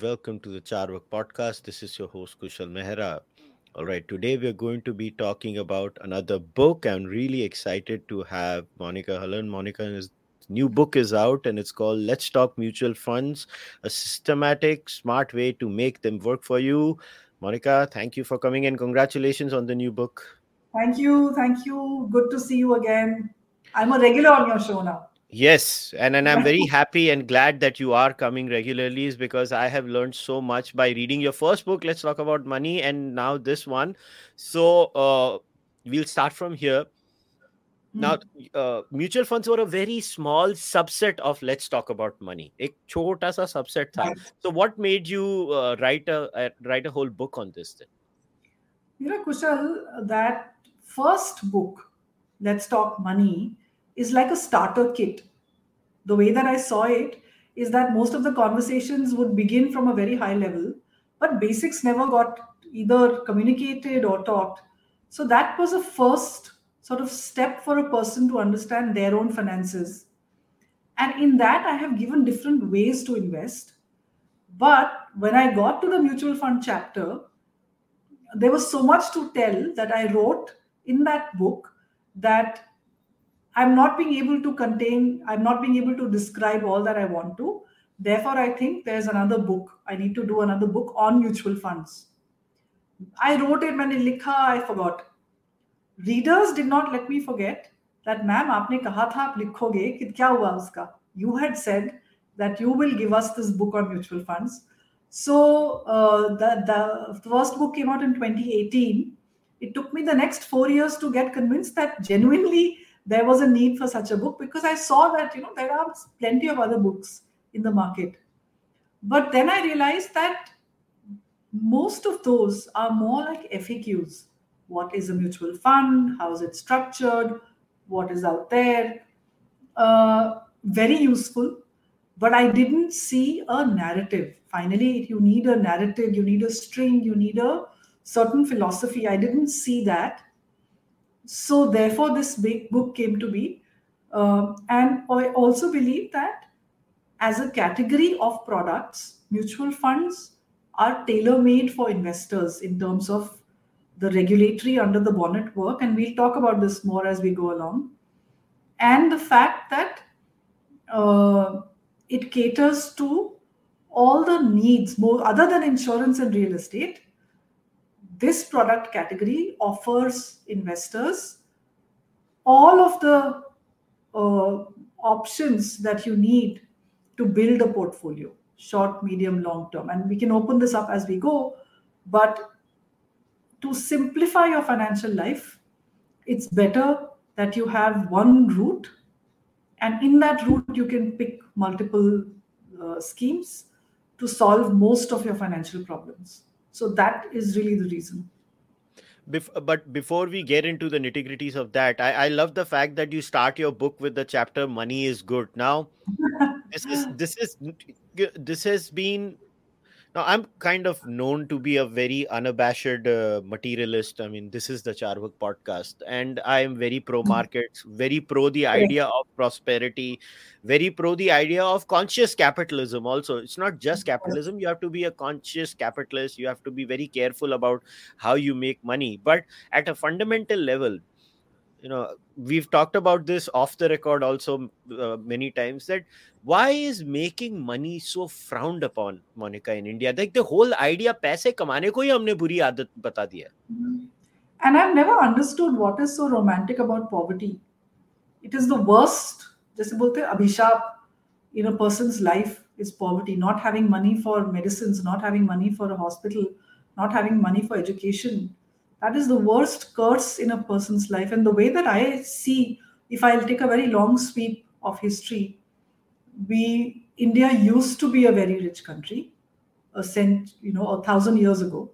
Welcome to the Charvak podcast. This is your host Kushal Mehra. All right, today we're going to be talking about another book. I'm really excited to have Monika Halan. Monika's new book is out and it's called Let's Talk Mutual Funds, a systematic, smart way to make them work for you. Monica, thank you for coming and congratulations on the new book. Thank you. Thank you. Good to see you again. I'm a regular on your show now. Yes, and, and I'm very happy and glad that you are coming regularly is because I have learned so much by reading your first book, Let's Talk About Money, and now this one. So uh, we'll start from here. Now, hmm. uh, mutual funds were a very small subset of Let's Talk About Money. एक छोटा सा subset था. So what made you uh, write a uh, write a whole book on this then? You know, Kushal, that first book, Let's Talk Money, is like a starter kit. the way that I saw it is that most of the conversations would begin from a very high level, but basics never got either communicated or taught. So that was a first sort of step for a person to understand their own finances. And in that, I have given different ways to invest. But when I got to the mutual fund chapter, there was so much to tell that I wrote in that book that I'm not being able to contain, I'm not being able to describe all that I want to. Therefore, I think there's another book. I need to do another book on mutual funds. I wrote it, मैंने लिखा, I forgot. Readers did not let me forget that, ma'am, आपने कहा था आप लिखोगे कि क्या हुआ उसका? You had said that you will give us this book on mutual funds. So uh, the, the first book came out in 2018. It took me the next four years to get convinced that genuinely there was a need for such a book because I saw that you know there are plenty of other books in the market. But then I realized that most of those are more like FAQs. What is a mutual fund? How is it structured? What is out there? Uh, very useful, but I didn't see a narrative. Finally, you need a narrative, you need a string, you need a certain philosophy. I didn't see that so therefore this big book came to be. Uh, and i also believe that as a category of products mutual funds are tailor made for investors in terms of the regulatory under the bonnet work. And we'll talk about this more as we go along. And the fact that uh, it caters to all the needs more other than insurance and real estate this product category offers investors all of the uh, options that you need to build a portfolio short medium long term. And we can open this up as we go but to simplify your financial life it's better that you have one route and in that route you can pick multiple uh, schemes to solve most of your financial problems so that is really the reason. Bef- but before we get into the nitty gritties of that, I-, I love the fact that you start your book with the chapter "Money is Good." Now, this is this is this has been now, I'm kind of known to be a very unabashed uh, materialist. I mean, this is the Charvak podcast, and I am very pro mm-hmm. markets, very pro the idea of prosperity, very pro the idea of conscious capitalism. Also, it's not just capitalism, you have to be a conscious capitalist, you have to be very careful about how you make money. But at a fundamental level, you know we've talked about this off the record also uh, many times that why is making money so frowned upon Monika in india? Like the whole idea paise kamane ko hi humne buri aadat bata diya mm-hmm. and i've never understood what is so romantic about poverty. It is the worst jaise bolte abhishap in a person's life is poverty. Not having money for medicines not having money for a hospital not having money for education that is the worst curse in a person's life. And the way that I see, if I'll take a very long sweep of history, we India used to be a very rich country, a cent, you know, a thousand years ago.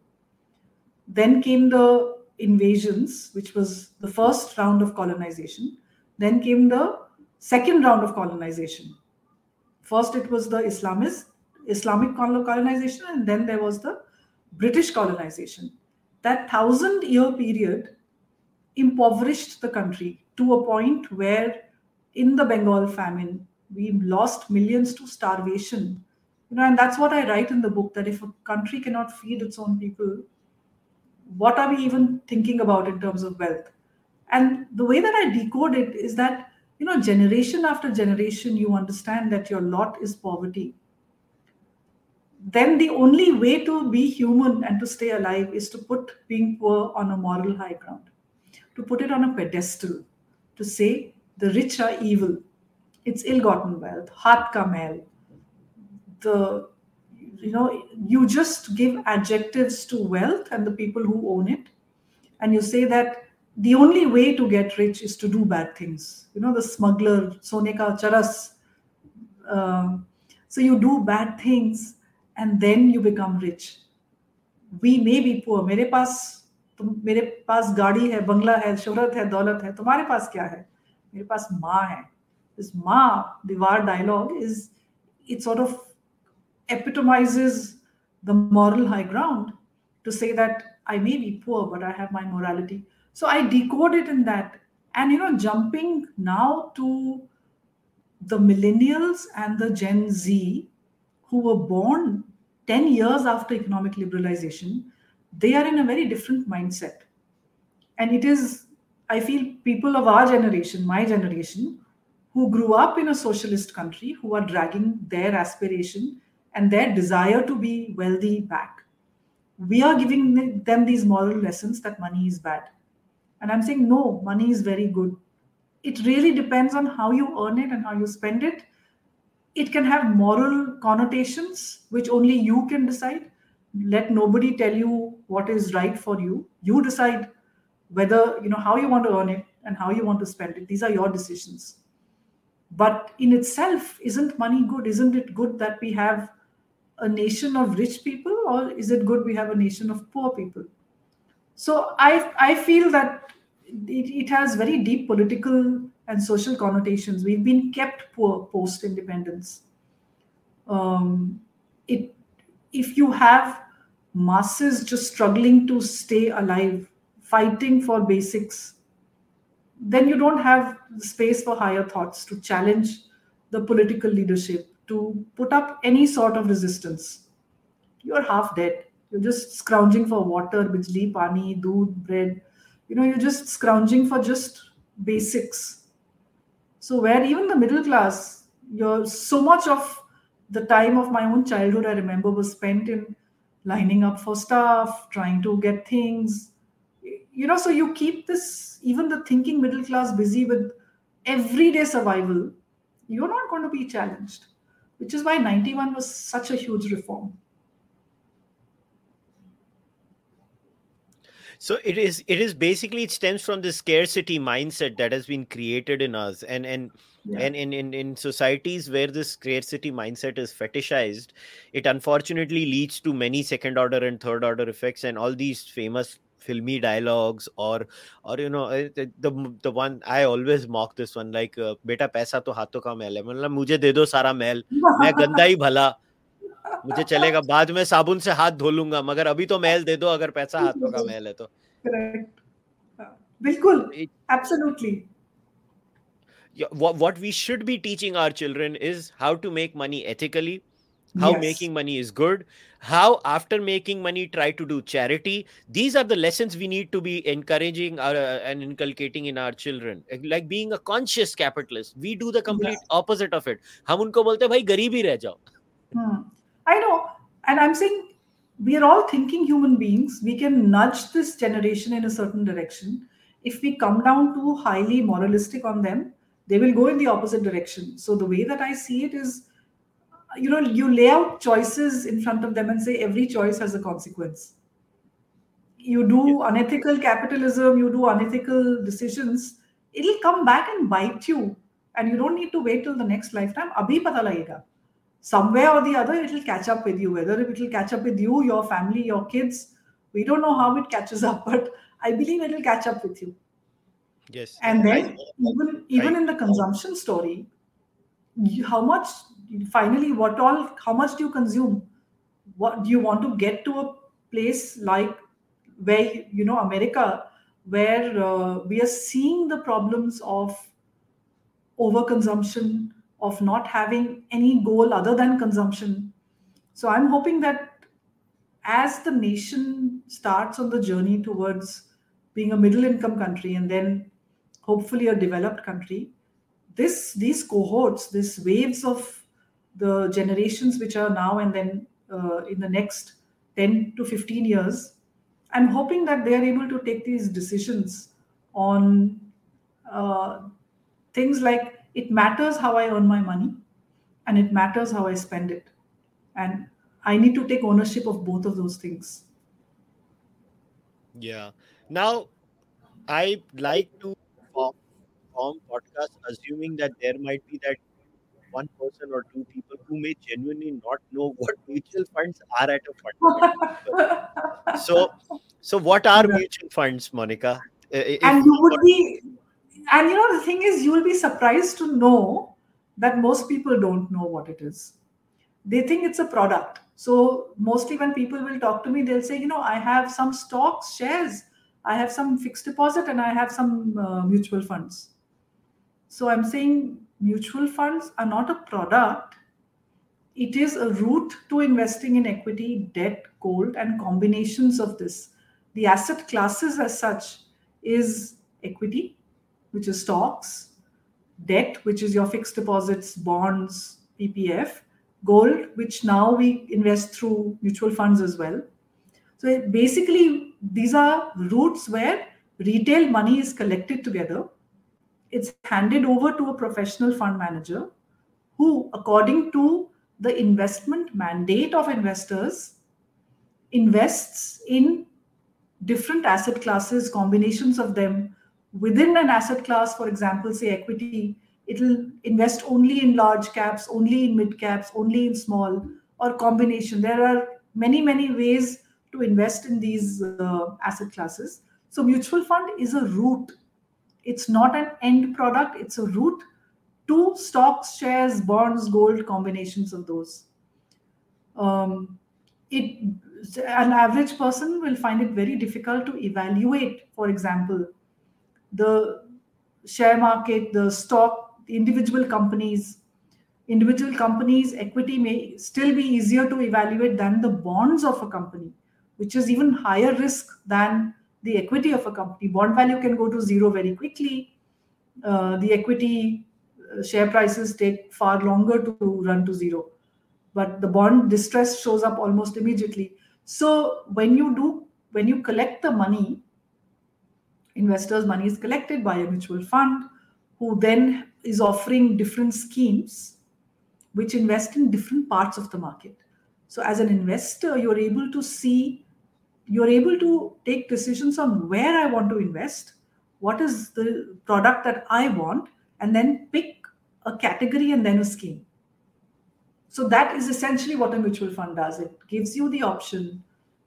Then came the invasions, which was the first round of colonization. Then came the second round of colonization. First, it was the Islamist, Islamic colonization, and then there was the British colonization that thousand year period impoverished the country to a point where in the Bengal famine, we lost millions to starvation. You know and that's what i write in the book that if a country cannot feed its own people what are we even thinking about in terms of wealth? And the way that i decode it is that you know generation after generation you understand that your lot is poverty then the only way to be human and to stay alive is to put being poor on a moral high ground. To put it on a pedestal to say the rich are evil. It's ill-gotten wealth hat kamel the you know you just give adjectives to wealth and the people who own it. And you say that the only way to get rich is to do bad things. You know the smuggler soneka charas uh, so you do bad things and then you become rich we may be poor मेरे पास तुम मेरे पास गाड़ी है बंगला है शोहरत है दौलत है तुम्हारे पास क्या है मेरे पास माँ है this ma divar dialogue is it sort of epitomizes the moral high ground to say that I may be poor, but I have my morality. So I decode it in that. And, you know, jumping now to the millennials and the Gen Z who were born 10 years after economic liberalization, they are in a very different mindset. And it is, I feel, people of our generation, my generation, who grew up in a socialist country, who are dragging their aspiration and their desire to be wealthy back. We are giving them these moral lessons that money is bad. And I'm saying, no, money is very good. It really depends on how you earn it and how you spend it. It can have moral connotations, which only you can decide. Let nobody tell you what is right for you. You decide whether, you know, how you want to earn it and how you want to spend it. These are your decisions. But in itself, isn't money good? Isn't it good that we have a nation of rich people or is it good we have a nation of poor people so i i feel that it, it has very deep political and social connotations we've been kept poor post independence um, it if you have masses just struggling to stay alive fighting for basics then you don't have space for higher thoughts to challenge the political leadership to put up any sort of resistance, you're half dead. You're just scrounging for water, bijli, pani, doodh, bread. You know, you're just scrounging for just basics. So where even the middle class, you're so much of the time of my own childhood, I remember, was spent in lining up for stuff, trying to get things. You know, so you keep this, even the thinking middle class busy with everyday survival, you're not going to be challenged which is why 91 was such a huge reform. so it is it is basically it stems from the scarcity mindset that has been created in us. And and yeah. and in, in in societies where this scarcity mindset is fetishized it unfortunately leads to many second order and third order effects and all these famous filmy dialogues or or you know eh, the the, the one i always mock this one like beta paisa to haathon ka mail hai matlab mujhe de do sara mail main ganda hi bhala मुझे चलेगा बाद में साबुन से हाथ धो लूँगा मगर अभी तो मैल दे दो अगर पैसा हाथों का मैल है तो। बिल्कुल absolutely what we should be teaching our children is how to make money ethically how making money is good how after making money try to do charity these are the we need to be encouraging and inculcating in our children like being conscious capitalist we do the complete opposite of it हम उनको बोलते हैं भाई गरीब ही रह जाओ. I know and i'm saying we are all thinking human beings. We can nudge this generation in a certain direction. If we come down too highly moralistic on them they will go in the opposite direction. So the way that i see it is you know you lay out choices in front of them and say every choice has a consequence. You do unethical capitalism you do unethical decisions it'll come back and bite you. And you don't need to wait till the next lifetime. Abhi pata lagega somewhere or the other it'll catch up with you. Whether it'll catch up with you your family your kids we don't know how it catches up but i believe it'll catch up with you. Yes. And then I, even even I, in the consumption story how much finally what all how much do you consume? What do you want to get to a place like where you know america where uh, we are seeing the problems of overconsumption of not having any goal other than consumption. So I'm hoping that as the nation starts on the journey towards being a middle income country and then hopefully a developed country, this these cohorts, these waves of the generations which are now and then uh, in the next 10 to 15 years, I'm hoping that they are able to take these decisions on uh, things like it matters how I earn my money and it matters how I spend it. And I need to take ownership of both of those things. Yeah. Now, I like to form, form podcasts assuming that there might be that one person or two people who may genuinely not know what mutual funds are at a fund. so, so what are mutual funds, Monika? If and you would be, and you know, the thing is, you will be surprised to know that most people don't know what it is. They think it's a product. So, mostly when people will talk to me, they'll say, you know, I have some stocks, shares, I have some fixed deposit, and I have some uh, mutual funds. So, I'm saying mutual funds are not a product, it is a route to investing in equity, debt, gold, and combinations of this. The asset classes, as such, is equity, which is stocks, debt, which is your fixed deposits, bonds, PPF, gold, which now we invest through mutual funds as well. So basically, these are routes where retail money is collected together. It's handed over to a professional fund manager who, according to the investment mandate of investors, invests in different asset classes, combinations of them within an asset class, for example, say equity, it'll invest only in large caps, only in mid caps, only in small, or combination. There are many, many ways to invest in these uh, asset classes. So, mutual fund is a route. It's not an end product, it's a route to stocks, shares, bonds, gold, combinations of those. Um, it an average person will find it very difficult to evaluate, for example, the share market, the stock, individual companies. Individual companies' equity may still be easier to evaluate than the bonds of a company, which is even higher risk than the equity of a company. Bond value can go to zero very quickly. Uh, the equity uh, share prices take far longer to run to zero but the bond distress shows up almost immediately so when you do, when you collect the money, investors' money is collected by a mutual fund who then is offering different schemes which invest in different parts of the market. So as an investor, you're able to see, you're able to take decisions on where I want to invest, what is the product that I want, and then pick a category and then a scheme. So that is essentially what a mutual fund does. It gives you the option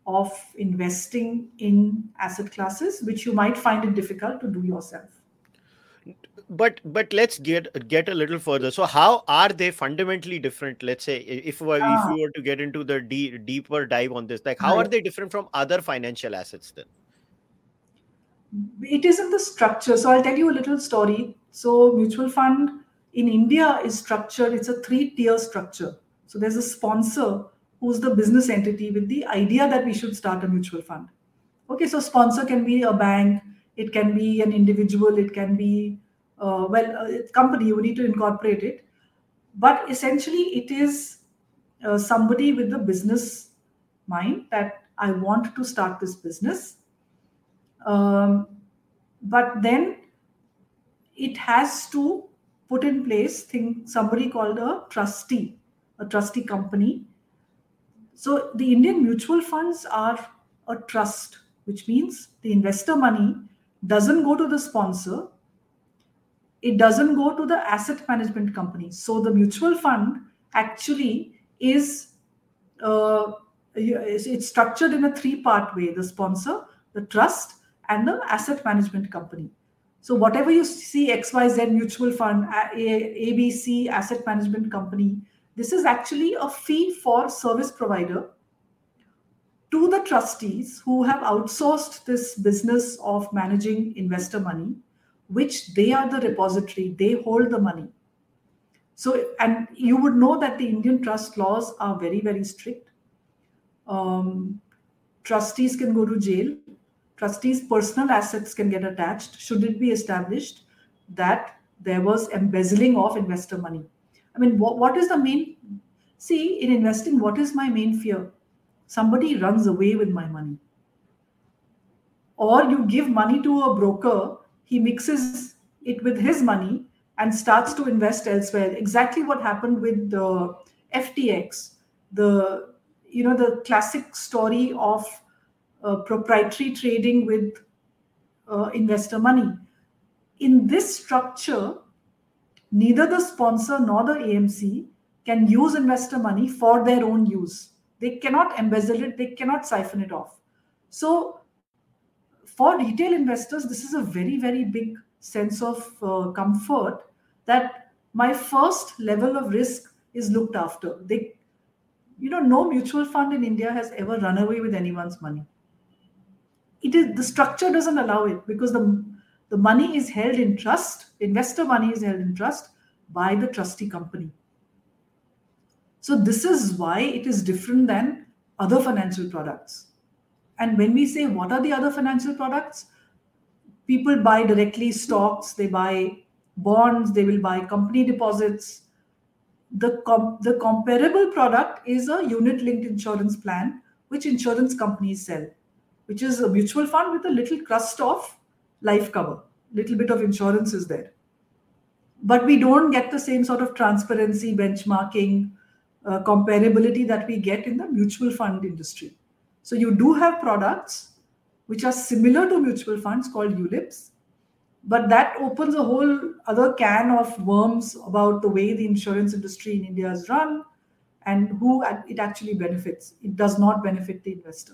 of investing in asset classes, which you might find it difficult to do yourself. But but let's get get a little further. So how are they fundamentally different? Let's say if we, ah. if we were to get into the de- deeper dive on this, like how right. are they different from other financial assets then? It is in the structure. So I'll tell you a little story. So mutual fund in India is structured, it's a three-tier structure. So there's a sponsor who's the business entity with the idea that we should start a mutual fund. Okay, so sponsor can be a bank, it can be an individual, it can be, uh, well, a company, you need to incorporate it. But essentially, it is uh, somebody with the business mind that I want to start this business. Um, but then it has to put in place thing somebody called a trustee a trustee company so the indian mutual funds are a trust which means the investor money doesn't go to the sponsor. It doesn't go to the asset management company. So the mutual fund actually is uh, it's structured in a three part way the sponsor the trust and the asset management company. So whatever you see XYZ mutual fund, ABC asset management company, this is actually a fee for service provider to the trustees who have outsourced this business of managing investor money, which they are the repository, they hold the money. So, and you would know that the Indian trust laws are very, very strict. Um, trustees can go to jail. Trustees' personal assets can get attached should it be established that there was embezzling of investor money. I mean, what, what is the main? See, in investing, what is my main fear? Somebody runs away with my money. Or you give money to a broker, he mixes it with his money and starts to invest elsewhere. Exactly what happened with the FTX, the you know the classic story of uh, proprietary trading with uh, investor money. In this structure, neither the sponsor nor the AMC can use investor money for their own use. They cannot embezzle it, they cannot siphon it off. So, for retail investors, this is a very, very big sense of uh, comfort that my first level of risk is looked after. They, you know, no mutual fund in India has ever run away with anyone's money. It is the structure doesn't allow it because the the money is held in trust, investor money is held in trust by the trustee company. So, this is why it is different than other financial products. And when we say what are the other financial products, people buy directly stocks, they buy bonds, they will buy company deposits. The, com- the comparable product is a unit linked insurance plan, which insurance companies sell, which is a mutual fund with a little crust of life cover. Little bit of insurance is there. But we don't get the same sort of transparency, benchmarking, uh, comparability that we get in the mutual fund industry. So you do have products which are similar to mutual funds called ULIPs, but that opens a whole other can of worms about the way the insurance industry in India is run and who it actually benefits. It does not benefit the investor.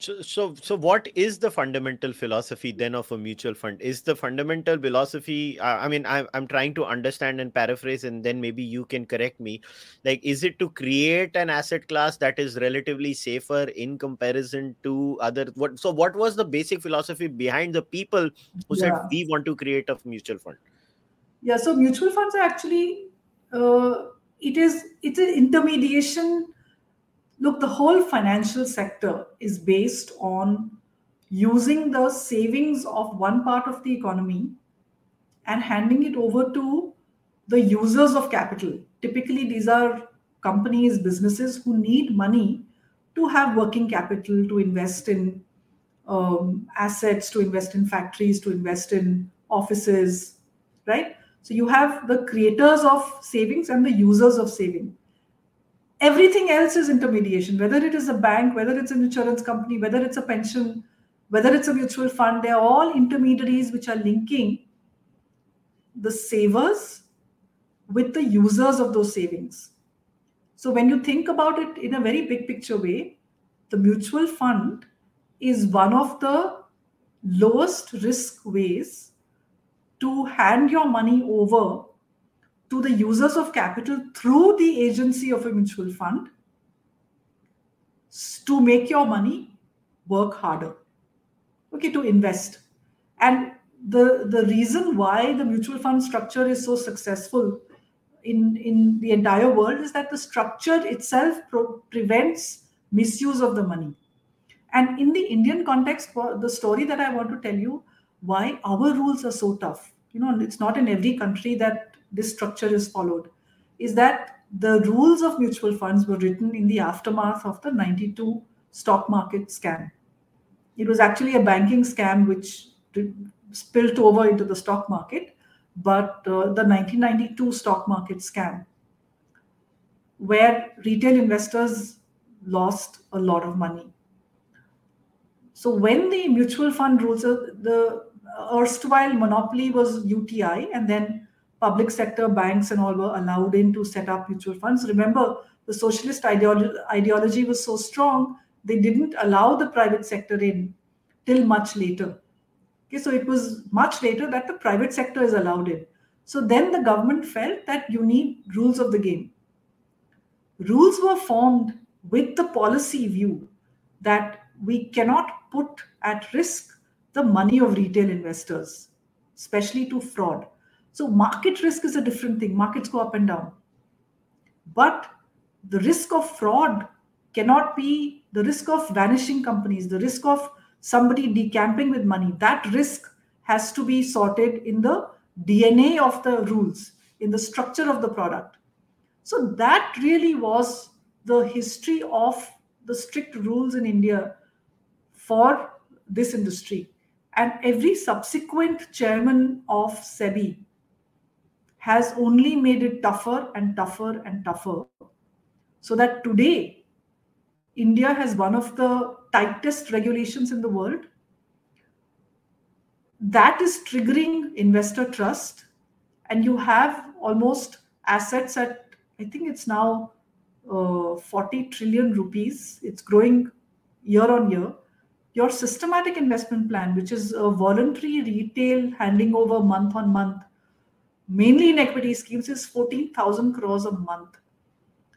So, so, so, what is the fundamental philosophy then of a mutual fund? Is the fundamental philosophy? Uh, I mean, I'm I'm trying to understand and paraphrase, and then maybe you can correct me. Like, is it to create an asset class that is relatively safer in comparison to other? What? So, what was the basic philosophy behind the people who yeah. said we want to create a mutual fund? Yeah. So, mutual funds are actually uh, it is it's an intermediation look, the whole financial sector is based on using the savings of one part of the economy and handing it over to the users of capital. Typically, these are companies, businesses who need money to have working capital, to invest in um, assets, to invest in factories, to invest in offices, right? So you have the creators of savings and the users of saving everything else is intermediation whether it is a bank whether it's an insurance company whether it's a pension whether it's a mutual fund they're all intermediaries which are linking the savers with the users of those savings. So when you think about it in a very big picture way the mutual fund is one of the lowest risk ways to hand your money over to the users of capital through the agency of a mutual fund to make your money work harder. Okay to invest. And the the reason why the mutual fund structure is so successful in in the entire world is that the structure itself pro- prevents misuse of the money. And in the indian context for the story that i want to tell you why our rules are so tough. You know it's not in every country that this structure is followed is that the rules of mutual funds were written in the aftermath of the 92 stock market scam. It was actually a banking scam which spilled over into the stock market, but uh, the 1992 stock market scam, where retail investors lost a lot of money. So when the mutual fund rules, uh, the erstwhile monopoly was UTI, and then public sector banks and all were allowed in to set up mutual funds. Remember, the socialist ideology, ideology was so strong, they didn't allow the private sector in till much later. Okay, so it was much later that the private sector is allowed in. So then the government felt that you need rules of the game. Rules were formed with the policy view that we cannot put at risk the money of retail investors, especially to fraud. So market risk is a different thing. Markets go up and down. But the risk of fraud cannot be the risk of vanishing companies, the risk of somebody decamping with money. That risk has to be sorted in the DNA of the rules, in the structure of the product. So that really was the history of the strict rules in India for this industry. And every subsequent chairman of SEBI has only made it tougher and tougher and tougher. So that today, India has one of the tightest regulations in the world. That is triggering investor trust. And you have almost assets at, I think it's now uh, 40 trillion rupees. It's growing year on year. Your systematic investment plan, which is a voluntary retail handing over month on month, mainly in equity schemes, is 14,000 crores a month.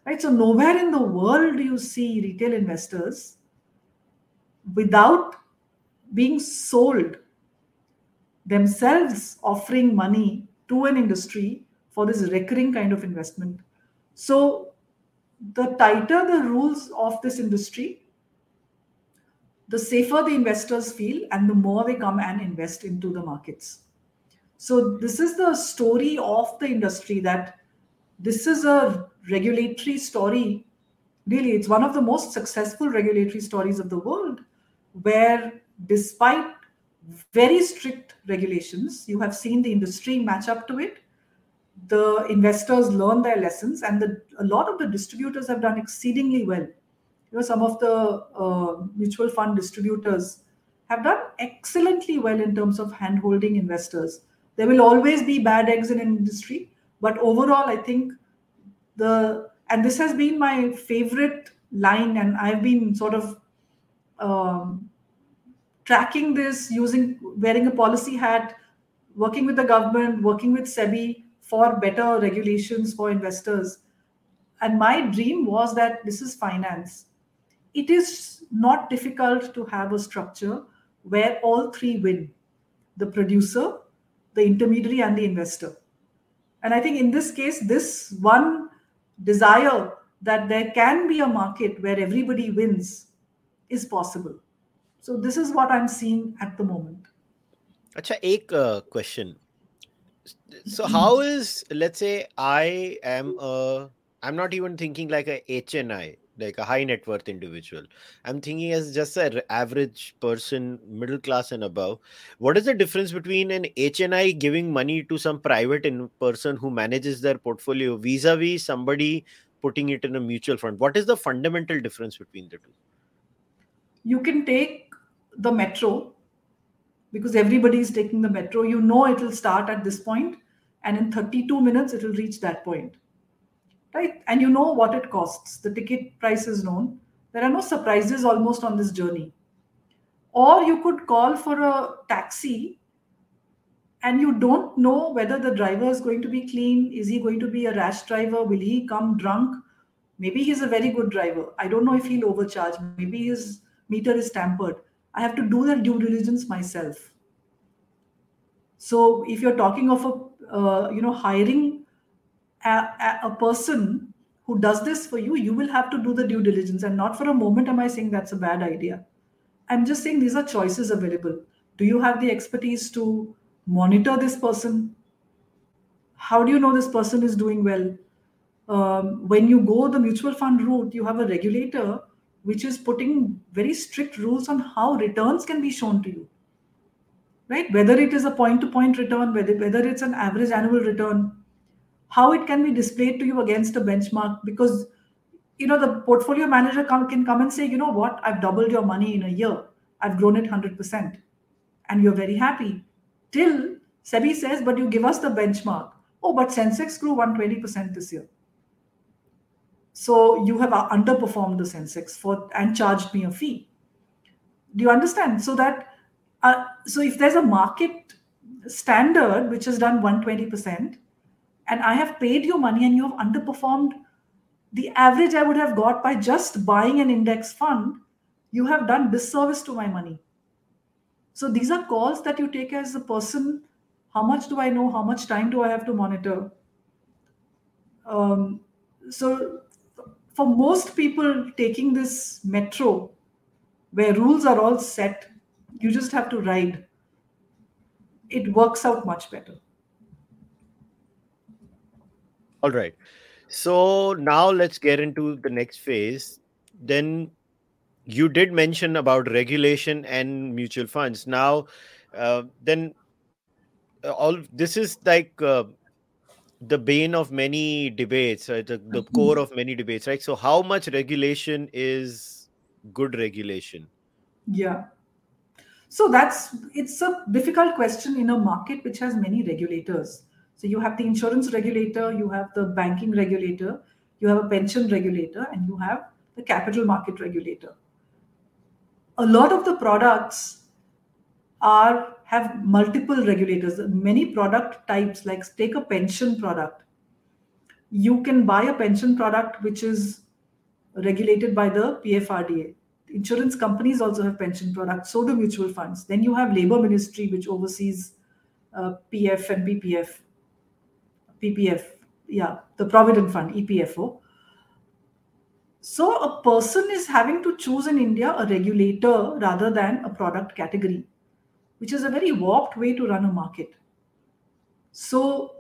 Right? So, nowhere in the world do you see retail investors without being sold themselves offering money to an industry for this recurring kind of investment. So, the tighter the rules of this industry, the safer the investors feel and the more they come and invest into the markets. So, this is the story of the industry that this is a regulatory story. Really, it's one of the most successful regulatory stories of the world, where despite very strict regulations, you have seen the industry match up to it. The investors learn their lessons and the, a lot of the distributors have done exceedingly well. You know some of the uh, mutual fund distributors have done excellently well in terms of handholding investors there will always be bad eggs in an industry but overall i think the and this has been my favorite line and i've been sort of um, tracking this using wearing a policy hat working with the government working with sebi for better regulations for investors. And my dream was that this is finance. It is not difficult to have a structure where all three win the producer, the intermediary and the investor. And I think in this case, this one desire that there can be a market where everybody wins is possible. So this is what I'm seeing at the moment. Acha, ek uh, question. So how is let's say I am a I'm not even thinking like a HNI like a high net worth individual. I'm thinking as just an average person middle class and above what is the difference between an hni giving money to some private person who manages their portfolio vis-a-vis somebody putting it in a mutual fund? What is the fundamental difference between the two? You can take the metro because everybody is taking the metro. You know it will start at this point and in 32 minutes it will reach that point right? And you know what it costs. The ticket price is known. There are no surprises almost on this journey. Or you could call for a taxi and you don't know whether the driver is going to be clean. Is he going to be a rash driver? Will he come drunk? Maybe he's a very good driver. I don't know if he'll overcharge. Maybe his meter is tampered. I have to do the due diligence myself. So if you're talking of a uh, you know hiring a, a, person who does this for you, you will have to do the due diligence. And not for a moment am I saying that's a bad idea. I'm just saying these are choices available. Do you have the expertise to monitor this person? How do you know this person is doing well? Um, when you go the mutual fund route, you have a regulator which is putting very strict rules on how returns can be shown to you right whether it is a point to point return whether, whether it's an average annual return how it can be displayed to you against a benchmark because you know the portfolio manager come, can come and say you know what? I've doubled your money in a year. I've grown it 100% and you're very happy. Till sebi says but you give us the benchmark. Oh but sensex grew 120% this year. So you have underperformed the Sensex for and charged me a fee. Do you understand? So that uh, so if there's a market standard which has done 120%, and I have paid you money and you have underperformed the average I would have got by just buying an index fund, you have done disservice to my money. So these are calls that you take as a person how much do I know? How much time do I have to monitor? Um, so, for most people taking this metro, where rules are all set, you just have to ride. It works out much better. All right. So now let's get into the next phase. Then you did mention about regulation and mutual funds. Now, uh, then uh, all this is like uh, the bane of many debates, right? the, the mm-hmm. core of many debates, right? So, how much regulation is good regulation? Yeah. So that's it's a difficult question in a market which has many regulators. So you have the insurance regulator, you have the banking regulator, you have a pension regulator, and you have the capital market regulator. A lot of the products are have multiple regulators. Many product types, like take a pension product. You can buy a pension product which is regulated by the PFRDA. Insurance companies also have pension products, so do mutual funds. Then you have Labor Ministry, which oversees uh, PF and VPF, PPF, yeah, the Provident Fund, EPFO. So a person is having to choose in India a regulator rather than a product category which is a very warped way to run a market. So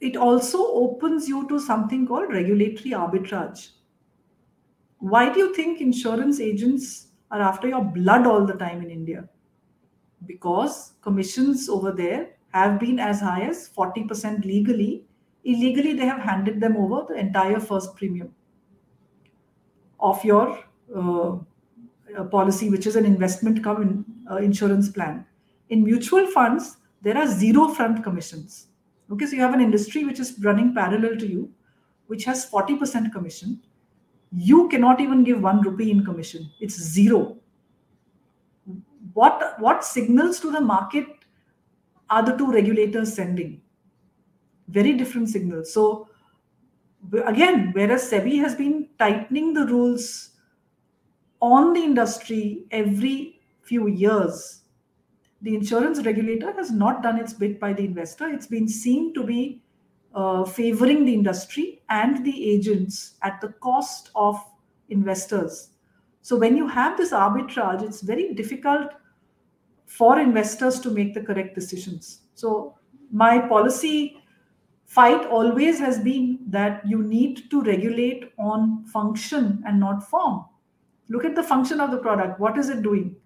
it also opens you to something called regulatory arbitrage. Why do you think insurance agents are after your blood all the time in India? Because commissions over there have been as high as 40% legally. Illegally, they have handed them over the entire first premium of your uh, policy, which is an investment come in, uh, insurance plan. In mutual funds, there are zero front commissions. Okay, so you have an industry which is running parallel to you, which has 40% commission. You cannot even give one rupee in commission, it's zero. What, what signals to the market are the two regulators sending? Very different signals. So, again, whereas SEBI has been tightening the rules on the industry every few years, the insurance regulator has not done its bit by the investor. It's been seen to be uh, favoring the industry and the agents at the cost of investors. So, when you have this arbitrage, it's very difficult for investors to make the correct decisions. So, my policy fight always has been that you need to regulate on function and not form. Look at the function of the product. What is it doing?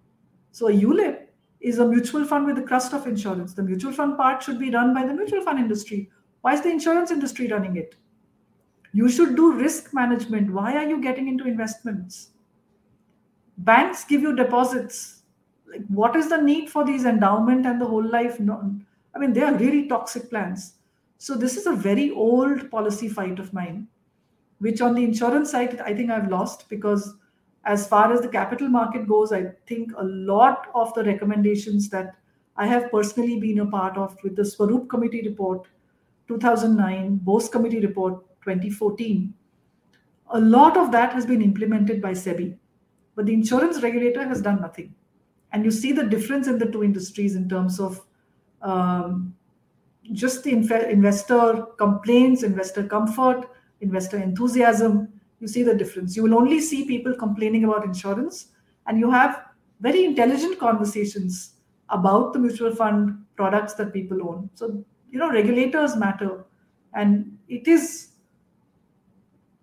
So a ULIP is a mutual fund with the crust of insurance. The mutual fund part should be run by the mutual fund industry. Why is the insurance industry running it? You should do risk management. Why are you getting into investments? Banks give you deposits. Like, what is the need for these endowment and the whole life? No, I mean, they are really toxic plans. So this is a very old policy fight of mine, which on the insurance side, I think I've lost because as far as the capital market goes, I think a lot of the recommendations that I have personally been a part of with the Swaroop Committee report 2009, Bose Committee report 2014, a lot of that has been implemented by SEBI. But the insurance regulator has done nothing. And you see the difference in the two industries in terms of um, just the inf- investor complaints, investor comfort, investor enthusiasm, you see the difference. You will only see people complaining about insurance, and you have very intelligent conversations about the mutual fund products that people own. So, you know, regulators matter. And it is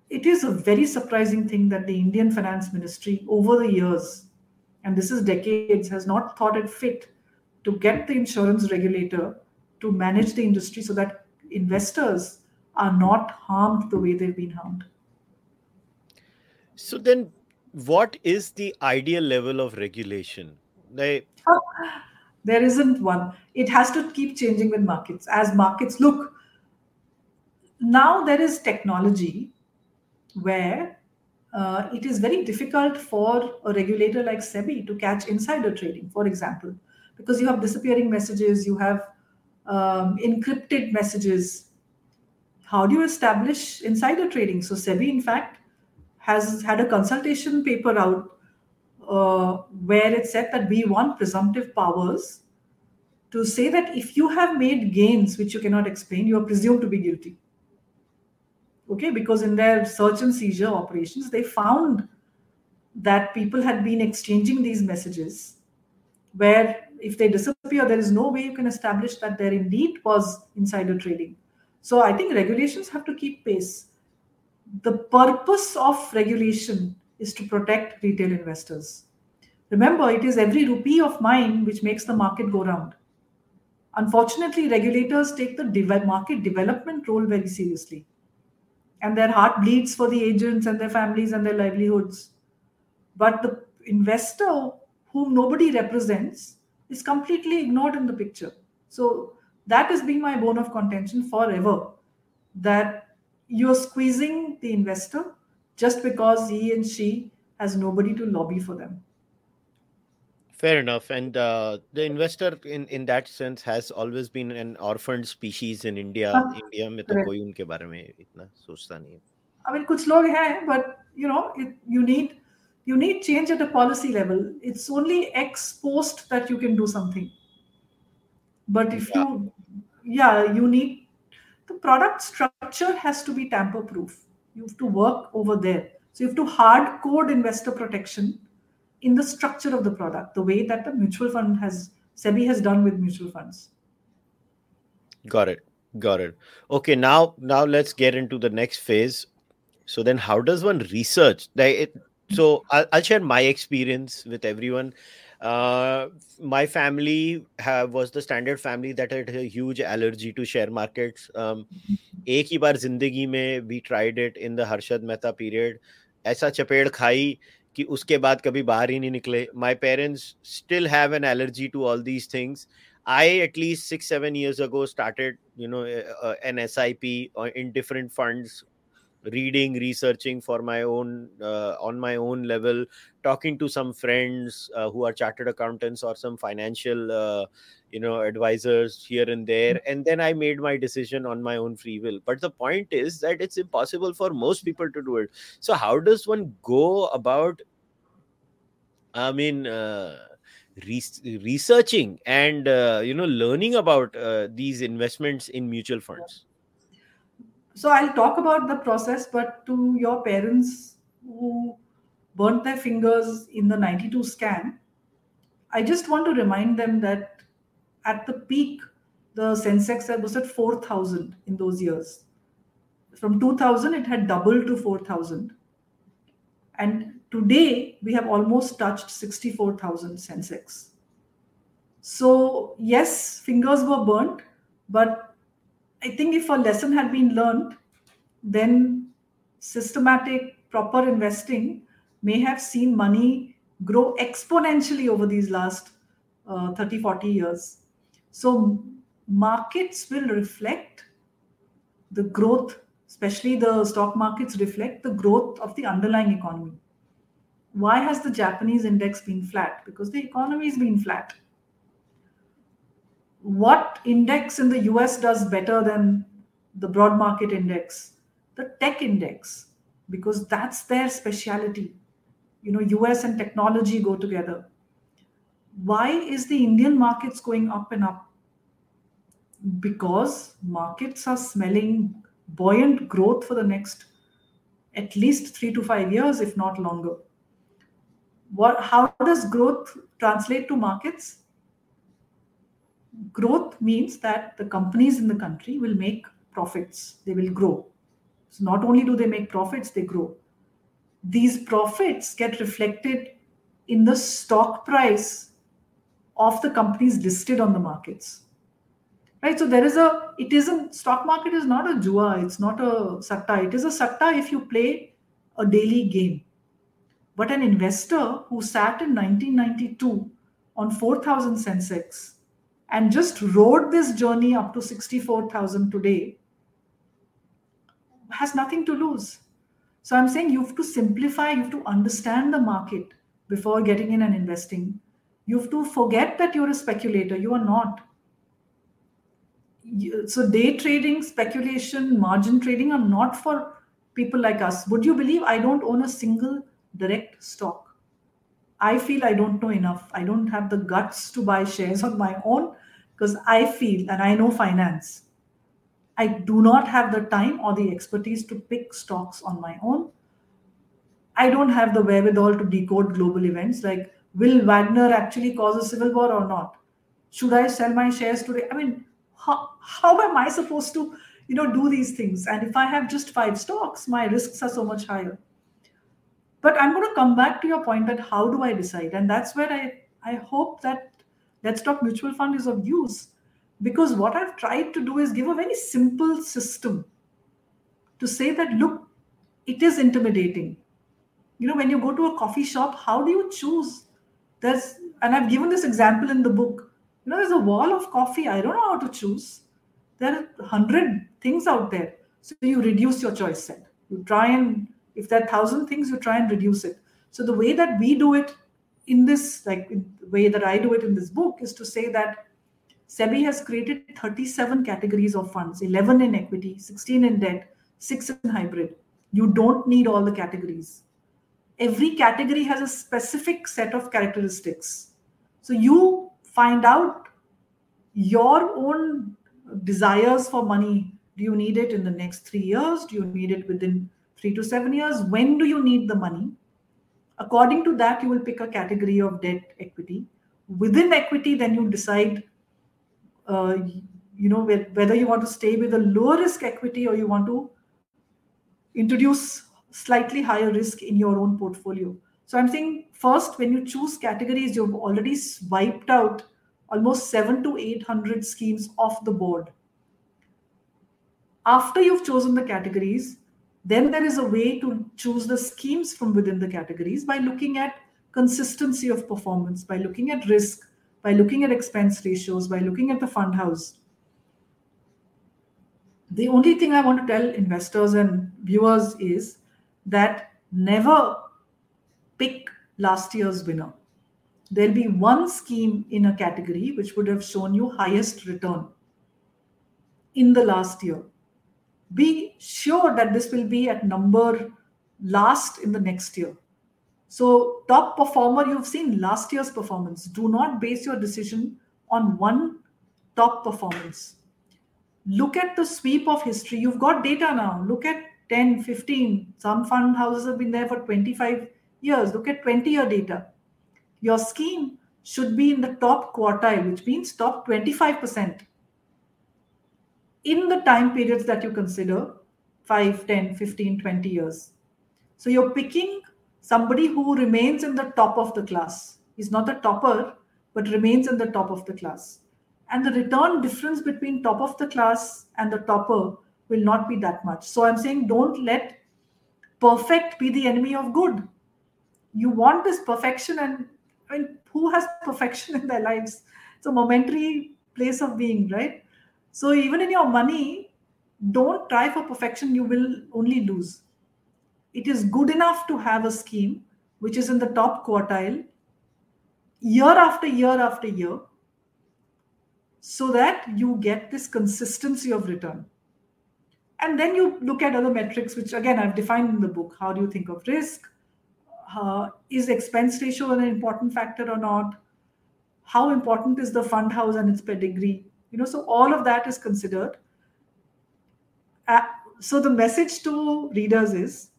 it is a very surprising thing that the Indian finance ministry over the years, and this is decades, has not thought it fit to get the insurance regulator to manage the industry so that investors are not harmed the way they've been harmed. So then, what is the ideal level of regulation? They... there isn't one. It has to keep changing with markets. As markets look, now there is technology where uh, it is very difficult for a regulator like SEBI to catch insider trading, for example, because you have disappearing messages, you have um, encrypted messages. How do you establish insider trading? So SEBI, in fact, has had a consultation paper out uh, where it said that we want presumptive powers to say that if you have made gains which you cannot explain, you are presumed to be guilty. Okay, because in their search and seizure operations, they found that people had been exchanging these messages where if they disappear, there is no way you can establish that there indeed was insider trading. So I think regulations have to keep pace. The purpose of regulation is to protect retail investors. Remember, it is every rupee of mine which makes the market go round. Unfortunately, regulators take the market development role very seriously. And their heart bleeds for the agents and their families and their livelihoods. But the investor whom nobody represents is completely ignored in the picture. So that has been my bone of contention forever that you're squeezing the investor just because he and she has nobody to lobby for them fair enough and uh, the investor in in that sense has always been an orphaned species in india uh, india में तो कोई उनके बारे में इतना सोचता नहीं I mean, कुछ लोग हैं, but you know, it, you need you need change at a policy level. It's only ex post that you can do something. But if yeah. you, yeah, you need the product structure has to be tamper proof. You have to work over there. So you have to hard code investor protection in the structure of the product, the way that the mutual fund has SEBI has done with mutual funds. Got it. Got it. Okay, now now let's get into the next phase. So then, how does one research? So I'll, I'll share my experience with everyone. Uh, my family have, was the standard family that had a huge allergy to share markets. Um, एक ही बार जिंदगी में we tried it in the Harshad Mehta period. ऐसा चपेड़ खाई कि उसके बाद कभी बाहर ही नहीं निकले। My parents still have an allergy to all these things I at least six seven years ago start you know an S I P और in different fund reading researching for my own on my own level talking to some friends who are chartered accountants और some financial you know advisors here and there and then i made my decision on my own free will. But the point is that it's impossible for most people to do it. So how does one go about i mean uh, re- researching and uh, you know learning about uh, these investments in mutual funds? So I'll talk about the process, but to your parents who burnt their fingers in the 92 scam, I just want to remind them that at the peak, the Sensex was at 4,000 in those years. From 2000, it had doubled to 4,000. And today, we have almost touched 64,000 Sensex. So, yes, fingers were burnt, but I think if a lesson had been learned, then systematic, proper investing may have seen money grow exponentially over these last uh, 30, 40 years. So, markets will reflect the growth, especially the stock markets reflect the growth of the underlying economy. Why has the Japanese index been flat? Because the economy has been flat what index in the US does better than the broad market index? The tech index, because that's their specialty. You know, US and technology go together. Why is the Indian markets going up and up? Because markets are smelling buoyant growth for the next at least three to five years, if not longer. What, how does growth translate to markets? growth means that the companies in the country will make profits, they will grow. So, not only do they make profits, they grow. These profits get reflected in the stock price of the companies listed on the markets. Right, so there is a, it isn't, stock market is not a jua, it's not a satta. It is a satta if you play a daily game. But an investor who sat in 1992 on 4,000 Sensex and just rode this journey up to 64,000 today has nothing to lose. So I'm saying you have to simplify, you have to understand the market before getting in and investing. You have to forget that you're a speculator. You are not. So day trading, speculation, margin trading are not for people like us. Would you believe I don't own a single direct stock? I feel I don't know enough. I don't have the guts to buy shares on my own because I feel and I know finance. I do not have the time or the expertise to pick stocks on my own. I don't have the wherewithal to decode global events like will Wagner actually cause a civil war or not? Should I sell my shares today? I mean, how, how am I supposed to, you know, do these things? And if I have just five stocks, my risks are so much higher. But I'm going to come back to your point that how do I decide? And that's where I, I hope that Let's Talk Mutual Fund is of use because what I've tried to do is give a very simple system to say that, look, it is intimidating. You know, when you go to a coffee shop, how do you choose? There's, and I've given this example in the book. You know, there's a wall of coffee. I don't know how to choose. There are hundred things out there. So you reduce your choice set. You try and, if there are thousand things, you try and reduce it. So the way that we do it in this, like the way that I do it in this book, is to say that SEBI has created 37 categories of funds 11 in equity, 16 in debt, 6 in hybrid. You don't need all the categories. Every category has a specific set of characteristics. So you find out your own desires for money. Do you need it in the next three years? Do you need it within three to seven years? When do you need the money? According to that, you will pick a category of debt equity. Within equity, then you decide, uh, you know, whether you want to stay with a lower risk equity or you want to introduce slightly higher risk in your own portfolio. So I'm saying first, when you choose categories, you've already wiped out almost seven to 800 schemes off the board. After you've chosen the categories, then there is a way to choose the schemes from within the categories by looking at consistency of performance, by looking at risk, by looking at expense ratios, by looking at the fund house. The only thing I want to tell investors and viewers is that never pick last year's winner. There'll be one scheme in a category which would have shown you highest return in the last year be sure that this will be at number last in the next year. So, top performer, you've seen last year's performance. Do not base your decision on one top performance. Look at the sweep of history. You've got data now. Look at 10, 15. Some fund houses have been there for 25 years. Look at 20 year data. Your scheme should be in the top quartile, which means top 25% in the time periods that you consider 5 10 15 20 years so you're picking somebody who remains in the top of the class he's not the topper but remains in the top of the class and the return difference between top of the class and the topper will not be that much. So i'm saying don't let perfect be the enemy of good. You want this perfection and I mean, who has perfection in their lives? It's a momentary place of being right? So even in your money, don't try for perfection, you will only lose. It is good enough to have a scheme which is in the top quartile year after year after year so that you get this consistency of return. And then you look at other metrics, which again I've defined in the book. How do you think of risk? Uh, is expense ratio an important factor or not? How important is the fund house and its pedigree? you know so all of that is considered uh, so the message to readers is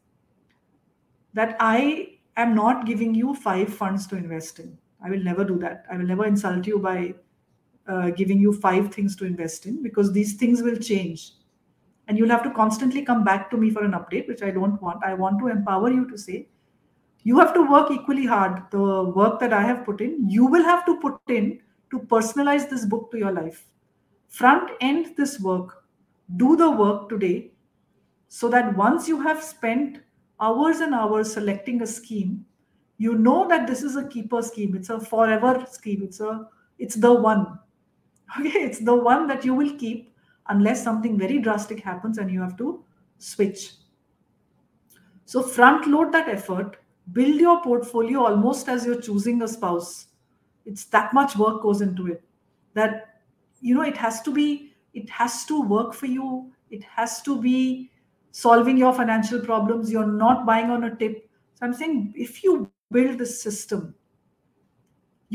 that i am not giving you five funds to invest in i will never do that i will never insult you by uh, giving you five things to invest in because these things will change and you'll have to constantly come back to me for an update which i don't want i want to empower you to say you have to work equally hard the work that i have put in you will have to put in to personalize this book to your life front end this work, do the work today, so that once you have spent hours and hours selecting a scheme, you know that this is a keeper scheme. It's a forever scheme. It's a it's the one. Okay, it's the one that you will keep unless something very drastic happens and you have to switch. So front load that effort, build your portfolio almost as you're choosing a spouse. It's that much work goes into it. That you know it has to be it has to work for you it has to be solving your financial problems you're not buying on a tip so i'm saying if you build this system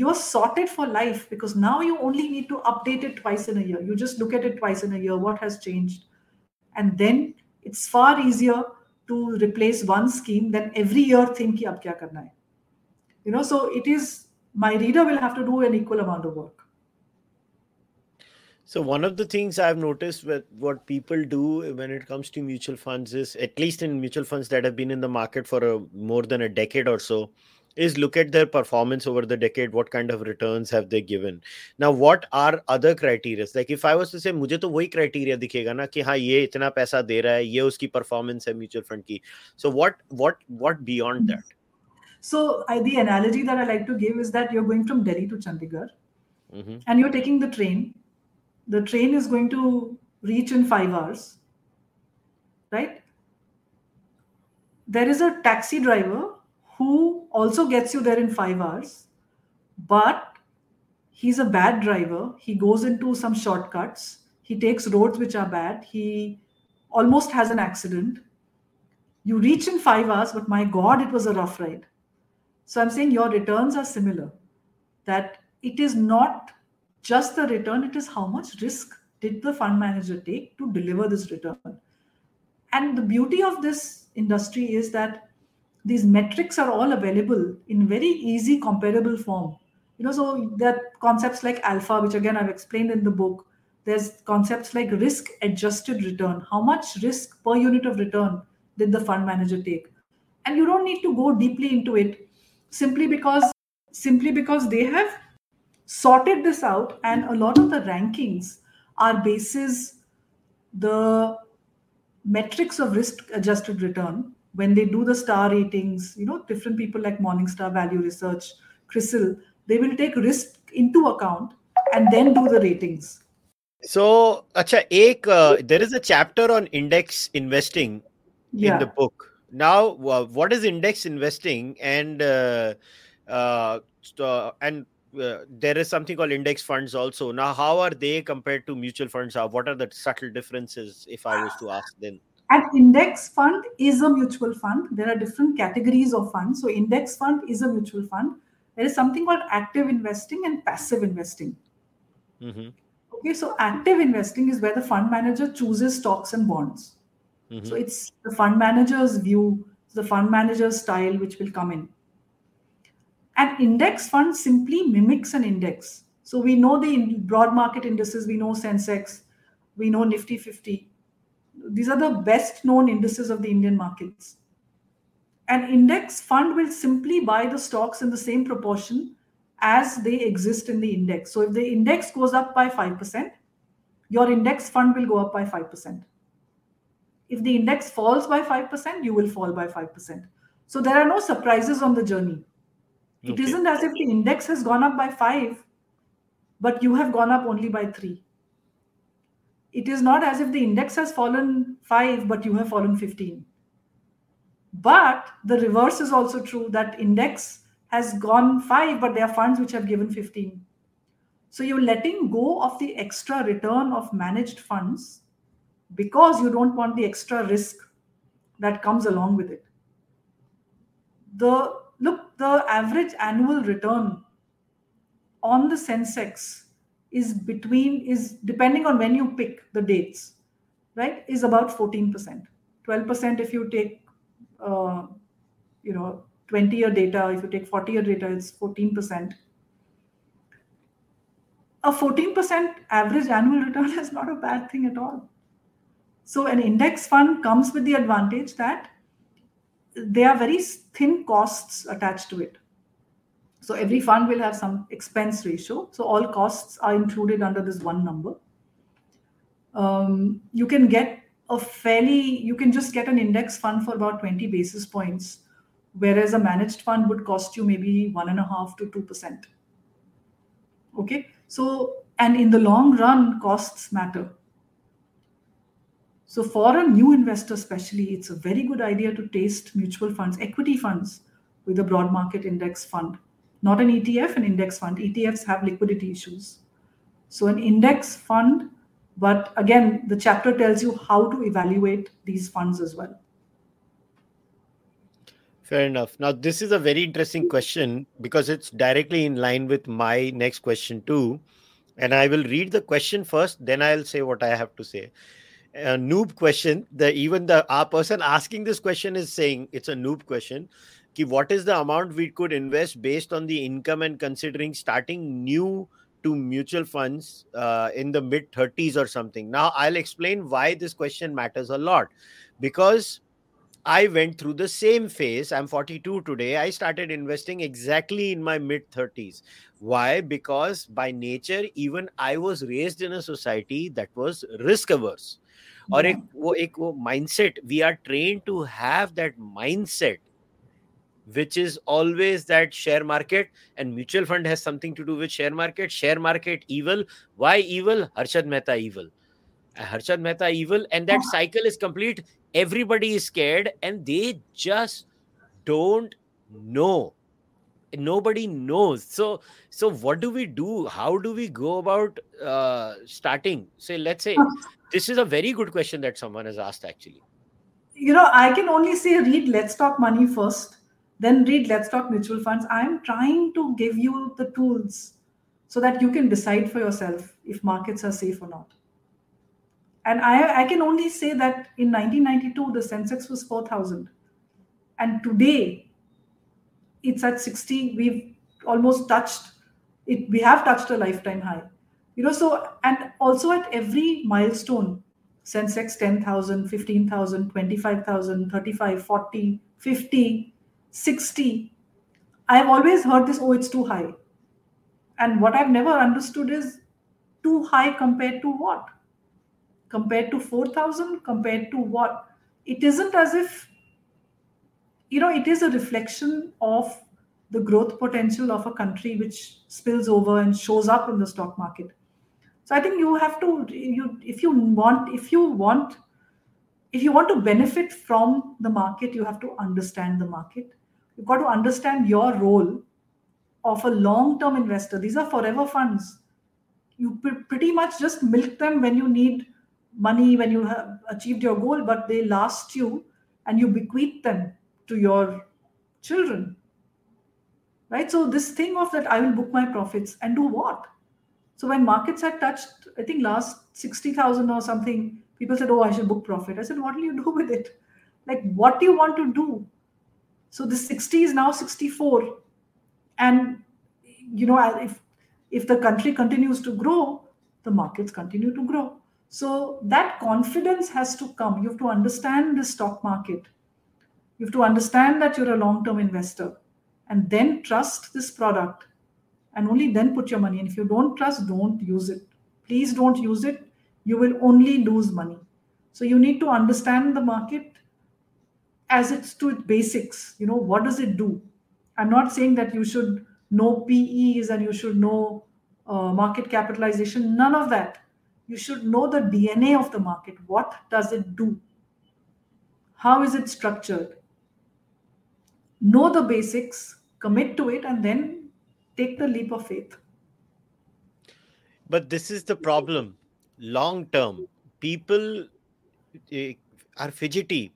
you're sorted for life because now you only need to update it twice in a year. You just look at it twice in a year, what has changed. And then it's far easier to replace one scheme than every year think ki ab kya karna hai. You know, so it is my reader will have to do an equal amount of work. So one of the things I've noticed with what people do when it comes to mutual funds is, at least in mutual funds that have been in the market for a, more than a decade or so, is look at their performance over the decade what kind of returns have they given? Now what are other criteria? Like if i was to say mujhe to wahi criteria dikhega na ki ha ye itna paisa de raha hai ye uski performance hai mutual fund ki so what what what beyond hmm. that? So I, the analogy that i like to give is that you're going from delhi to chandigarh mm-hmm. and you're taking the train. The train is going to reach in 5 hours right? There is a taxi driver who also gets you there in five hours, but he's a bad driver. He goes into some shortcuts. He takes roads which are bad. He almost has an accident. You reach in five hours, but my God, it was a rough ride. So I'm saying your returns are similar. That it is not just the return, it is how much risk did the fund manager take to deliver this return. And the beauty of this industry is that these metrics are all available in very easy comparable form. You know so there are concepts like alpha which again i've explained in the book. There's concepts like risk adjusted return. How much risk per unit of return did the fund manager take? And you don't need to go deeply into it simply because simply because they have sorted this out and a lot of the rankings are basis the metrics of risk adjusted return when they do the star ratings, you know, different people like Morningstar Value Research, CRISIL, they will take risk into account and then do the ratings. So, acha, ek, uh, there is a chapter on index investing yeah. in the book. Now, uh, what is index investing? And uh, uh, and uh, there is something called index funds also. Now, how are they compared to mutual funds? What are the subtle differences? If I was to ask then. An index fund is a mutual fund. There are different categories of funds. So, index fund is a mutual fund. There is something called active investing and passive investing. Mm-hmm. Okay, so active investing is where the fund manager chooses stocks and bonds. Mm-hmm. So, it's the fund manager's view, the fund manager's style, which will come in. An index fund simply mimics an index. So, we know the broad market indices, we know Sensex, we know Nifty 50 these are the best known indices of the Indian markets. An index fund will simply buy the stocks in the same proportion as they exist in the index. So if the index goes up by 5%, your index fund will go up by 5%. If the index falls by 5%, you will fall by 5%. So there are no surprises on the journey. Okay. It isn't as if the index has gone up by 5, but you have gone up only by 3 it is not as if the index has fallen 5 but you have fallen 15 but the reverse is also true that index has gone 5 but there are funds which have given 15 so you're letting go of the extra return of managed funds because you don't want the extra risk that comes along with it. The look the average annual return on the sensex is between is depending on when you pick the dates right is about 14% 12% if you take uh, you know 20 year data if you take 40 year data it's 14% a 14% average annual return is not a bad thing at all. So an index fund comes with the advantage that there are very thin costs attached to it so every fund will have some expense ratio. So all costs are included under this one number. Um, you can get a fairly, you can just get an index fund for about 20 basis points, whereas a managed fund would cost you maybe one and a half to 2%. Okay. So, and in the long run, costs matter. So, for a new investor, especially, it's a very good idea to taste mutual funds, equity funds with a broad market index fund not an ETF, an index fund. ETFs have liquidity issues. So, an index fund, but again, the chapter tells you how to evaluate these funds as well. Fair enough. Now, this is a very interesting question because it's directly in line with my next question, too. And I will read the question first, then I'll say what I have to say. A noob question. The even the our person asking this question is saying it's a noob question. Ki what is the amount we could invest based on the income and considering starting new to mutual funds uh, in the mid 30s or something. Now, I'll explain why this question matters a lot because I went through the same phase. I'm 42 today. I started investing exactly in my mid 30s. Why? Because by nature, even I was raised in a society that was risk averse. और एक वो एक वो mindset we are trained to have that mindset which is always that share market and mutual fund has something to do with share market. Share market evil. Why evil? Harshad mehta evil. Harshad mehta evil and that cycle is complete. Everybody is scared and they just don't know. Nobody knows. So so what do we do? How do we go about uh, starting? Say let's say this is a very good question that someone has asked actually. You know i can only say read let's talk money first then read let's talk mutual funds. I'm trying to give you the tools so that you can decide for yourself if markets are safe or not. And I, I can only say that in 1992 the sensex was 4000 and today it's at 60 we've almost touched it. We have touched a lifetime high. You know so and also at every milestone sensex 10000 15000 25000 35 40 50 60 i've always heard this oh it's too high. And what i've never understood is too high compared to what? Compared to 4000 compared to what? It isn't as if you know it is a reflection of the growth potential of a country which spills over and shows up in the stock market. So i think you have to you if you want if you want if you want to benefit from the market you have to understand the market you've got to understand your role of a long term investor these are forever funds you pretty much just milk them when you need money when you have achieved your goal, but they last you and you bequeath them to your children. Right? So, this thing of that I will book my profits and do what? So, when markets had touched, I think last 60,000 or something, people said, Oh, I should book profit. I said, What will you do with it? Like, what do you want to do? So, the 60 is now 64. And, you know, if if the country continues to grow, the markets continue to grow. So that confidence has to come. You have to understand the stock market. You have to understand that you're a long term investor and then trust this product and only then put your money. And if you don't trust, don't use it. Please don't use it. You will only lose money. So you need to understand the market as it's to its basics. You know, what does it do? I'm not saying that you should know PEs and you should know uh, market capitalization. None of that you should know the DNA of the market. What does it do? How is it structured? Know the basics, commit to it, and then take the leap of faith. But this is the problem. Long term, people eh, are fidgety.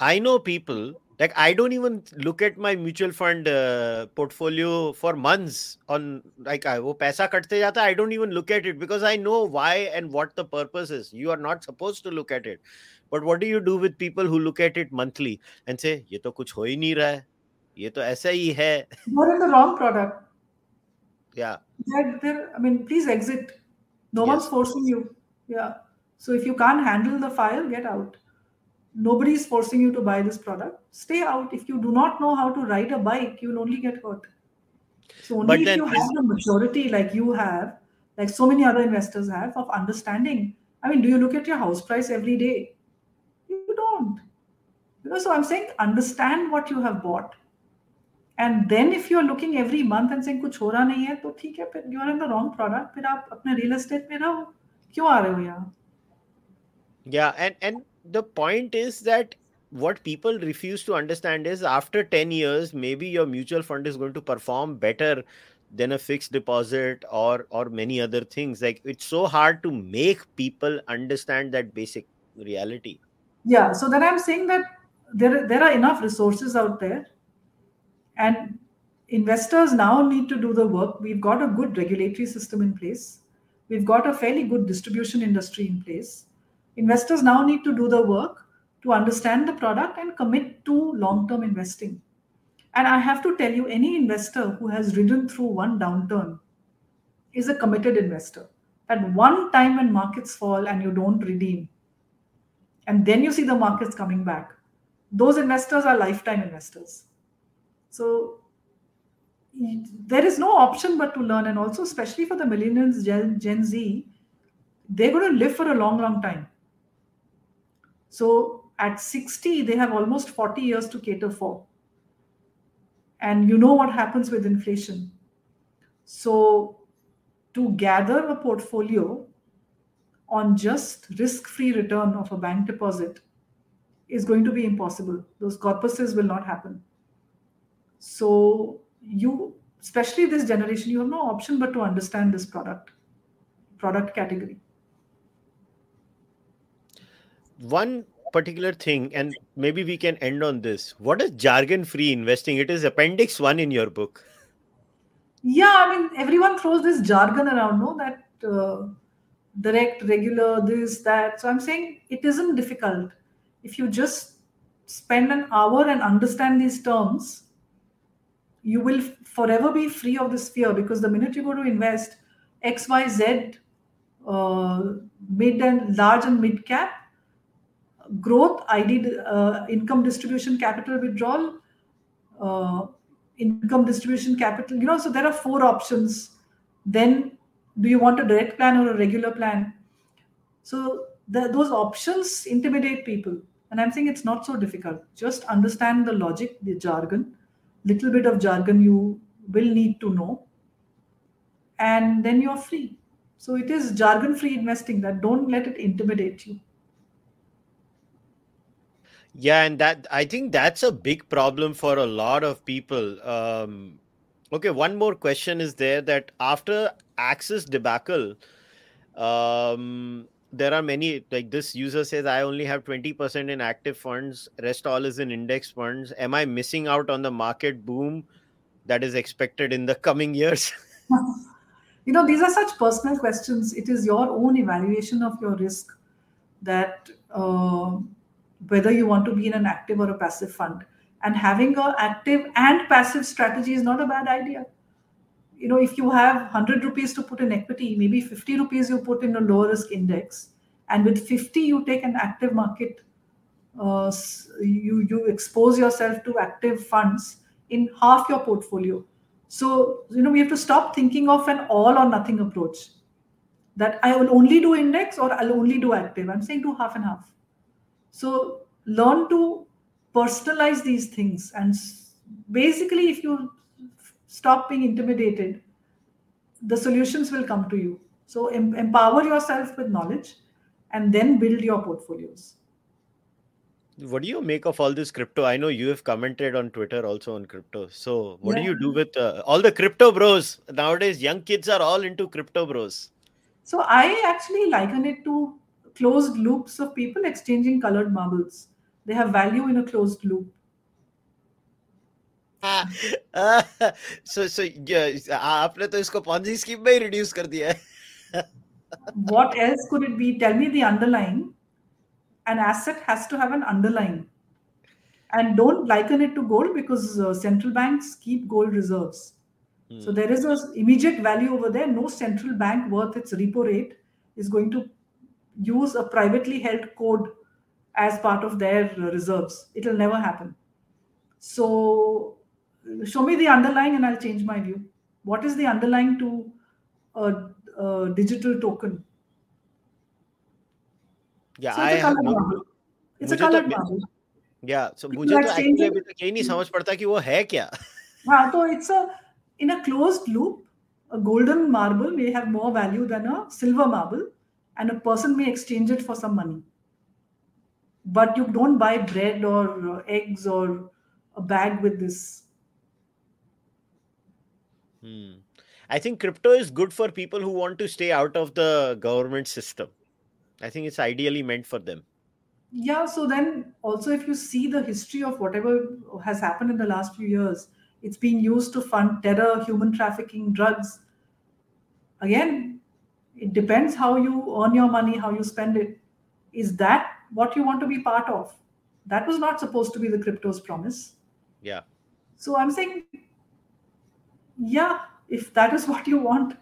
I know people like i don't even look at my mutual fund uh, portfolio for months on like I wo paisa katte jata i don't even look at it because i know why and what the purpose is. You are not supposed to look at it. But what do you do with people who look at it monthly and say ye to kuch ho hi nahi raha hai ye to aisa hi hai you're in the wrong product. Yeah. They're, they're, i mean please exit. No yes. one's forcing you. Yeah. So if you can't handle the file get out nobody is forcing you to buy this product stay out if you do not know how to ride a bike you'll only get hurt so only but if you have the maturity like you have like so many other investors have of understanding i mean do you look at your house price every day you don't you know so i'm saying understand what you have bought and then if you're looking every month and saying kuch ho raha nahi hai to theek hai you're in the wrong product फिर आप अपने real estate में रहो क्यों आ रहे हो यहाँ yeah and and the point is that what people refuse to understand is after 10 years maybe your mutual fund is going to perform better than a fixed deposit or or many other things like it's so hard to make people understand that basic reality yeah so then i'm saying that there, there are enough resources out there. And investors now need to do the work. We've got a good regulatory system in place. We've got a fairly good distribution industry in place. Investors now need to do the work to understand the product and commit to long term investing. And I have to tell you, any investor who has ridden through one downturn is a committed investor. At one time when markets fall and you don't redeem, and then you see the markets coming back, those investors are lifetime investors. So there is no option but to learn. And also, especially for the millennials, Gen, Gen Z, they're going to live for a long, long time. So at 60, they have almost 40 years to cater for. And you know what happens with inflation. So to gather a portfolio on just risk free return of a bank deposit is going to be impossible. Those corpuses will not happen. So you, especially this generation, you have no option but to understand this product, product category. One particular thing, and maybe we can end on this. What is jargon free investing? It is appendix one in your book. Yeah, I mean, everyone throws this jargon around, no? That uh, direct, regular, this, that. So I'm saying it isn't difficult. If you just spend an hour and understand these terms, you will forever be free of this fear because the minute you go to invest X, Y, Z, uh, mid and large and mid cap, growth, ID, uh, income distribution, capital withdrawal, uh, income distribution, capital, you know, so there are four options. Then do you want a direct plan or a regular plan? So the, those options intimidate people. And I'm saying it's not so difficult. Just understand the logic, the jargon, little bit of jargon you will need to know. And then you're free. So it is jargon free investing that don't let it intimidate you. Yeah, and that I think that's a big problem for a lot of people. Um, okay, one more question is there that after Axis debacle, um, there are many like this user says I only have 20% in active funds, rest all is in index funds. Am I missing out on the market boom that is expected in the coming years? you know, these are such personal questions. It is your own evaluation of your risk that. Uh, whether you want to be in an active or a passive fund. And having an active and passive strategy is not a bad idea. You know, if you have 100 rupees to put in equity, maybe 50 rupees you put in a low risk index, and with 50 you take an active market. Uh, you you expose yourself to active funds in half your portfolio. So you know we have to stop thinking of an all or nothing approach. That I will only do index or I'll only do active. I'm saying do half and half so learn to personalize these things. And basically, if you stop being intimidated, the solutions will come to you. So em- empower yourself with knowledge and then build your portfolios. What do you make of all this crypto? I know you have commented on Twitter also on crypto. So, what yeah. do you do with uh, all the crypto bros? Nowadays, young kids are all into crypto bros. So, I actually liken it to closed loops of people exchanging colored marbles. They have value in a closed loop. uh, so so yeah, आपने तो इसको Ponzi scheme में ही reduce कर दिया है. what else could it be? Tell me the underlying. An asset has to have an underlying. And don't liken it to gold because uh, central banks keep gold reserves. Hmm. So there is a immediate value over there. No central bank worth its repo rate is going to use a privately held code as part of their reserves. It'll never happen. So show me the underlying and I'll change my view. What is the underlying to a, a digital token? Yeah, so I have no, It's a colored marble. Yeah, so मुझे तो actually अभी तक यही नहीं समझ पड़ता कि वो है क्या हाँ तो it's a in a closed loop a golden marble may have more value than a silver marble and a person may exchange it for some money. But you don't buy bread or uh, eggs or a bag with this. Hmm. i think crypto is good for people who want to stay out of the government system. I think it's ideally meant for them. Yeah so then also if you see the history of whatever has happened in the last few years it's being used to fund terror human trafficking drugs. Again it depends how you earn your money how you spend it. Is that what you want to be part of? That was not supposed to be the crypto's promise. Yeah. So i'm saying yeah if that is what you want.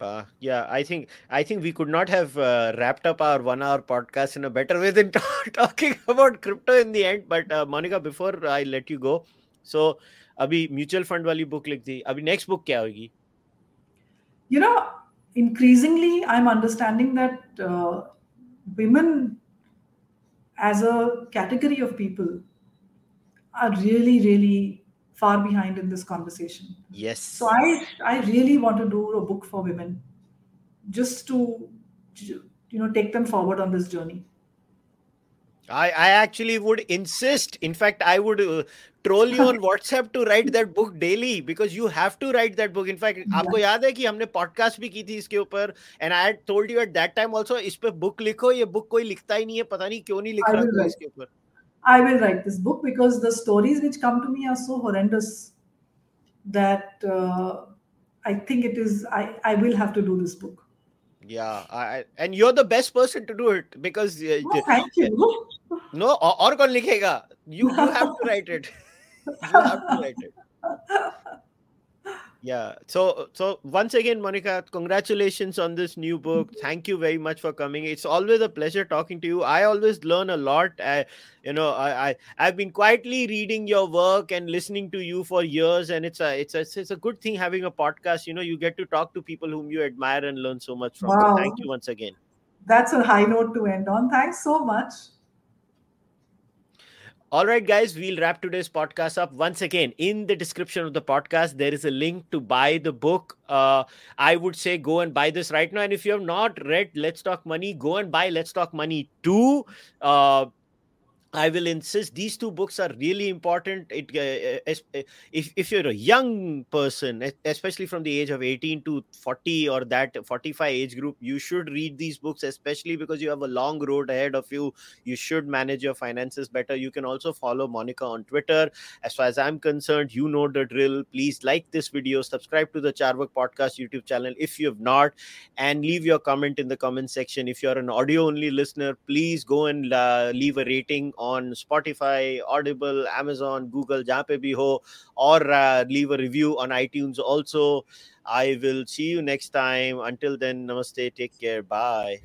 Uh, yeah i think i think we could not have uh, wrapped up our one hour podcast in a better way than t- talking about crypto in the end but uh, Monika before i let you go so अभी mutual fund वाली book लिख दी। अभी next book क्या होगी? You know increasingly i'm understanding that uh, women as a category of people are really really far behind in this conversation. Yes. So i i really want to do a book for women just to you know take them forward on this journey I, I actually would insist. In fact, I would uh, troll you on WhatsApp to write that book daily because you have to write that book. In fact, yeah. आपको याद है कि हमने podcast भी की थी इसके ऊपर and I had told you at that time also इस पे book लिखो ये book कोई लिखता ही नहीं है पता नहीं क्यों नहीं लिख रहा इसके ऊपर I will write this book because the stories which come to me are so horrendous that uh, I think it is I I will have to do this book. yeah I, and you're the best person to do it because uh, no, thank you. No or, or kon likhega you you have to write it. You have to write it yeah. So so once again Monika congratulations on this new book. Mm-hmm. Thank you very much for coming. It's always a pleasure talking to you. I always learn a lot. I, you know I, I i've been quietly reading your work and listening to you for years and it's a it's a it's a good thing having a podcast. You know you get to talk to people whom you admire and learn so much from. Wow. so thank you once again. That's a high note to end on. Thanks so much all right, guys, we'll wrap today's podcast up. Once again, in the description of the podcast, there is a link to buy the book. Uh, I would say go and buy this right now. And if you have not read Let's Talk Money, go and buy Let's Talk Money 2. Uh, I will insist these two books are really important. It, uh, uh, uh if, if you're a young person, especially from the age of 18 to 40 or that 45 age group, you should read these books, especially because you have a long road ahead of you. You should manage your finances better. You can also follow Monika on Twitter. As far as I'm concerned, you know the drill. Please like this video, subscribe to the Charvak Podcast YouTube channel if you have not, and leave your comment in the comment section. If you're an audio only listener, please go and uh, leave a rating on Spotify Audible Amazon Google जहाँ पे भी हो, और leave a review on iTunes also I will see you next time until then नमस्ते. Take care bye